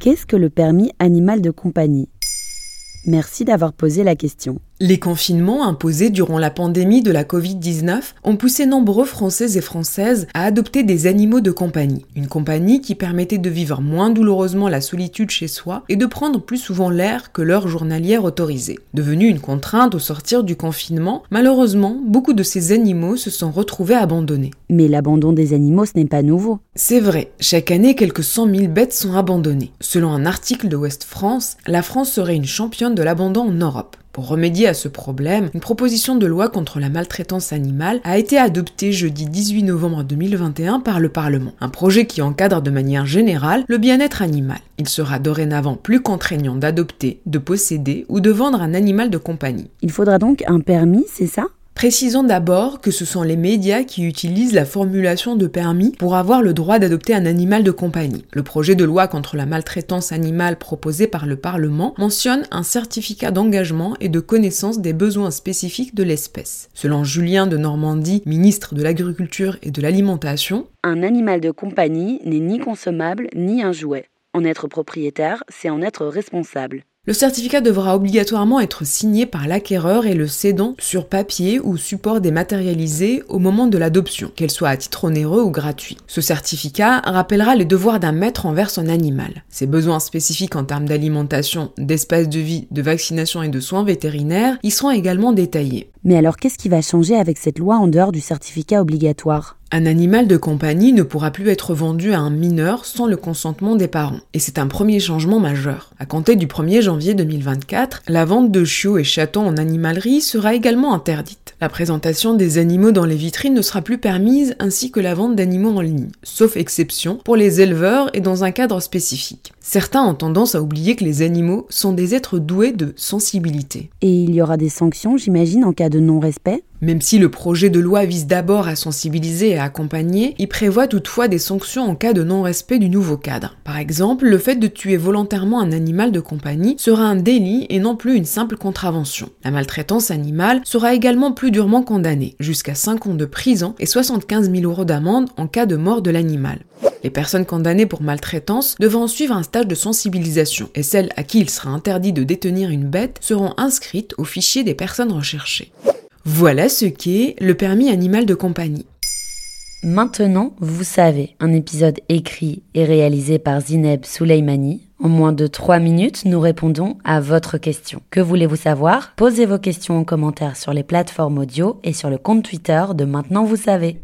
Qu'est-ce que le permis animal de compagnie? Merci d'avoir posé la question. Les confinements imposés durant la pandémie de la Covid-19 ont poussé nombreux Français et Françaises à adopter des animaux de compagnie. Une compagnie qui permettait de vivre moins douloureusement la solitude chez soi et de prendre plus souvent l'air que l'heure journalière autorisée. Devenue une contrainte au sortir du confinement, malheureusement, beaucoup de ces animaux se sont retrouvés abandonnés. Mais l'abandon des animaux, ce n'est pas nouveau. C'est vrai, chaque année, quelques cent mille bêtes sont abandonnées. Selon un article de West France, la France serait une championne de l'abandon en Europe. Pour remédier à ce problème, une proposition de loi contre la maltraitance animale a été adoptée jeudi 18 novembre 2021 par le Parlement. Un projet qui encadre de manière générale le bien-être animal. Il sera dorénavant plus contraignant d'adopter, de posséder ou de vendre un animal de compagnie. Il faudra donc un permis, c'est ça? Précisons d'abord que ce sont les médias qui utilisent la formulation de permis pour avoir le droit d'adopter un animal de compagnie. Le projet de loi contre la maltraitance animale proposé par le Parlement mentionne un certificat d'engagement et de connaissance des besoins spécifiques de l'espèce. Selon Julien de Normandie, ministre de l'Agriculture et de l'Alimentation, un animal de compagnie n'est ni consommable ni un jouet. En être propriétaire, c'est en être responsable. Le certificat devra obligatoirement être signé par l'acquéreur et le cédant sur papier ou support dématérialisé au moment de l'adoption, qu'elle soit à titre onéreux ou gratuit. Ce certificat rappellera les devoirs d'un maître envers son animal. Ses besoins spécifiques en termes d'alimentation, d'espace de vie, de vaccination et de soins vétérinaires y seront également détaillés. Mais alors qu'est-ce qui va changer avec cette loi en dehors du certificat obligatoire? Un animal de compagnie ne pourra plus être vendu à un mineur sans le consentement des parents. Et c'est un premier changement majeur. À compter du 1er janvier 2024, la vente de chiots et chatons en animalerie sera également interdite. La présentation des animaux dans les vitrines ne sera plus permise ainsi que la vente d'animaux en ligne, sauf exception pour les éleveurs et dans un cadre spécifique. Certains ont tendance à oublier que les animaux sont des êtres doués de sensibilité. Et il y aura des sanctions, j'imagine, en cas de non-respect? Même si le projet de loi vise d'abord à sensibiliser et à accompagner, il prévoit toutefois des sanctions en cas de non-respect du nouveau cadre. Par exemple, le fait de tuer volontairement un animal de compagnie sera un délit et non plus une simple contravention. La maltraitance animale sera également plus durement condamnée, jusqu'à 5 ans de prison et 75 000 euros d'amende en cas de mort de l'animal. Les personnes condamnées pour maltraitance devront suivre un stage de sensibilisation et celles à qui il sera interdit de détenir une bête seront inscrites au fichier des personnes recherchées. Voilà ce qu'est le permis animal de compagnie. Maintenant, vous savez, un épisode écrit et réalisé par Zineb Souleimani. En moins de 3 minutes, nous répondons à votre question. Que voulez-vous savoir? Posez vos questions en commentaire sur les plateformes audio et sur le compte Twitter de Maintenant vous savez.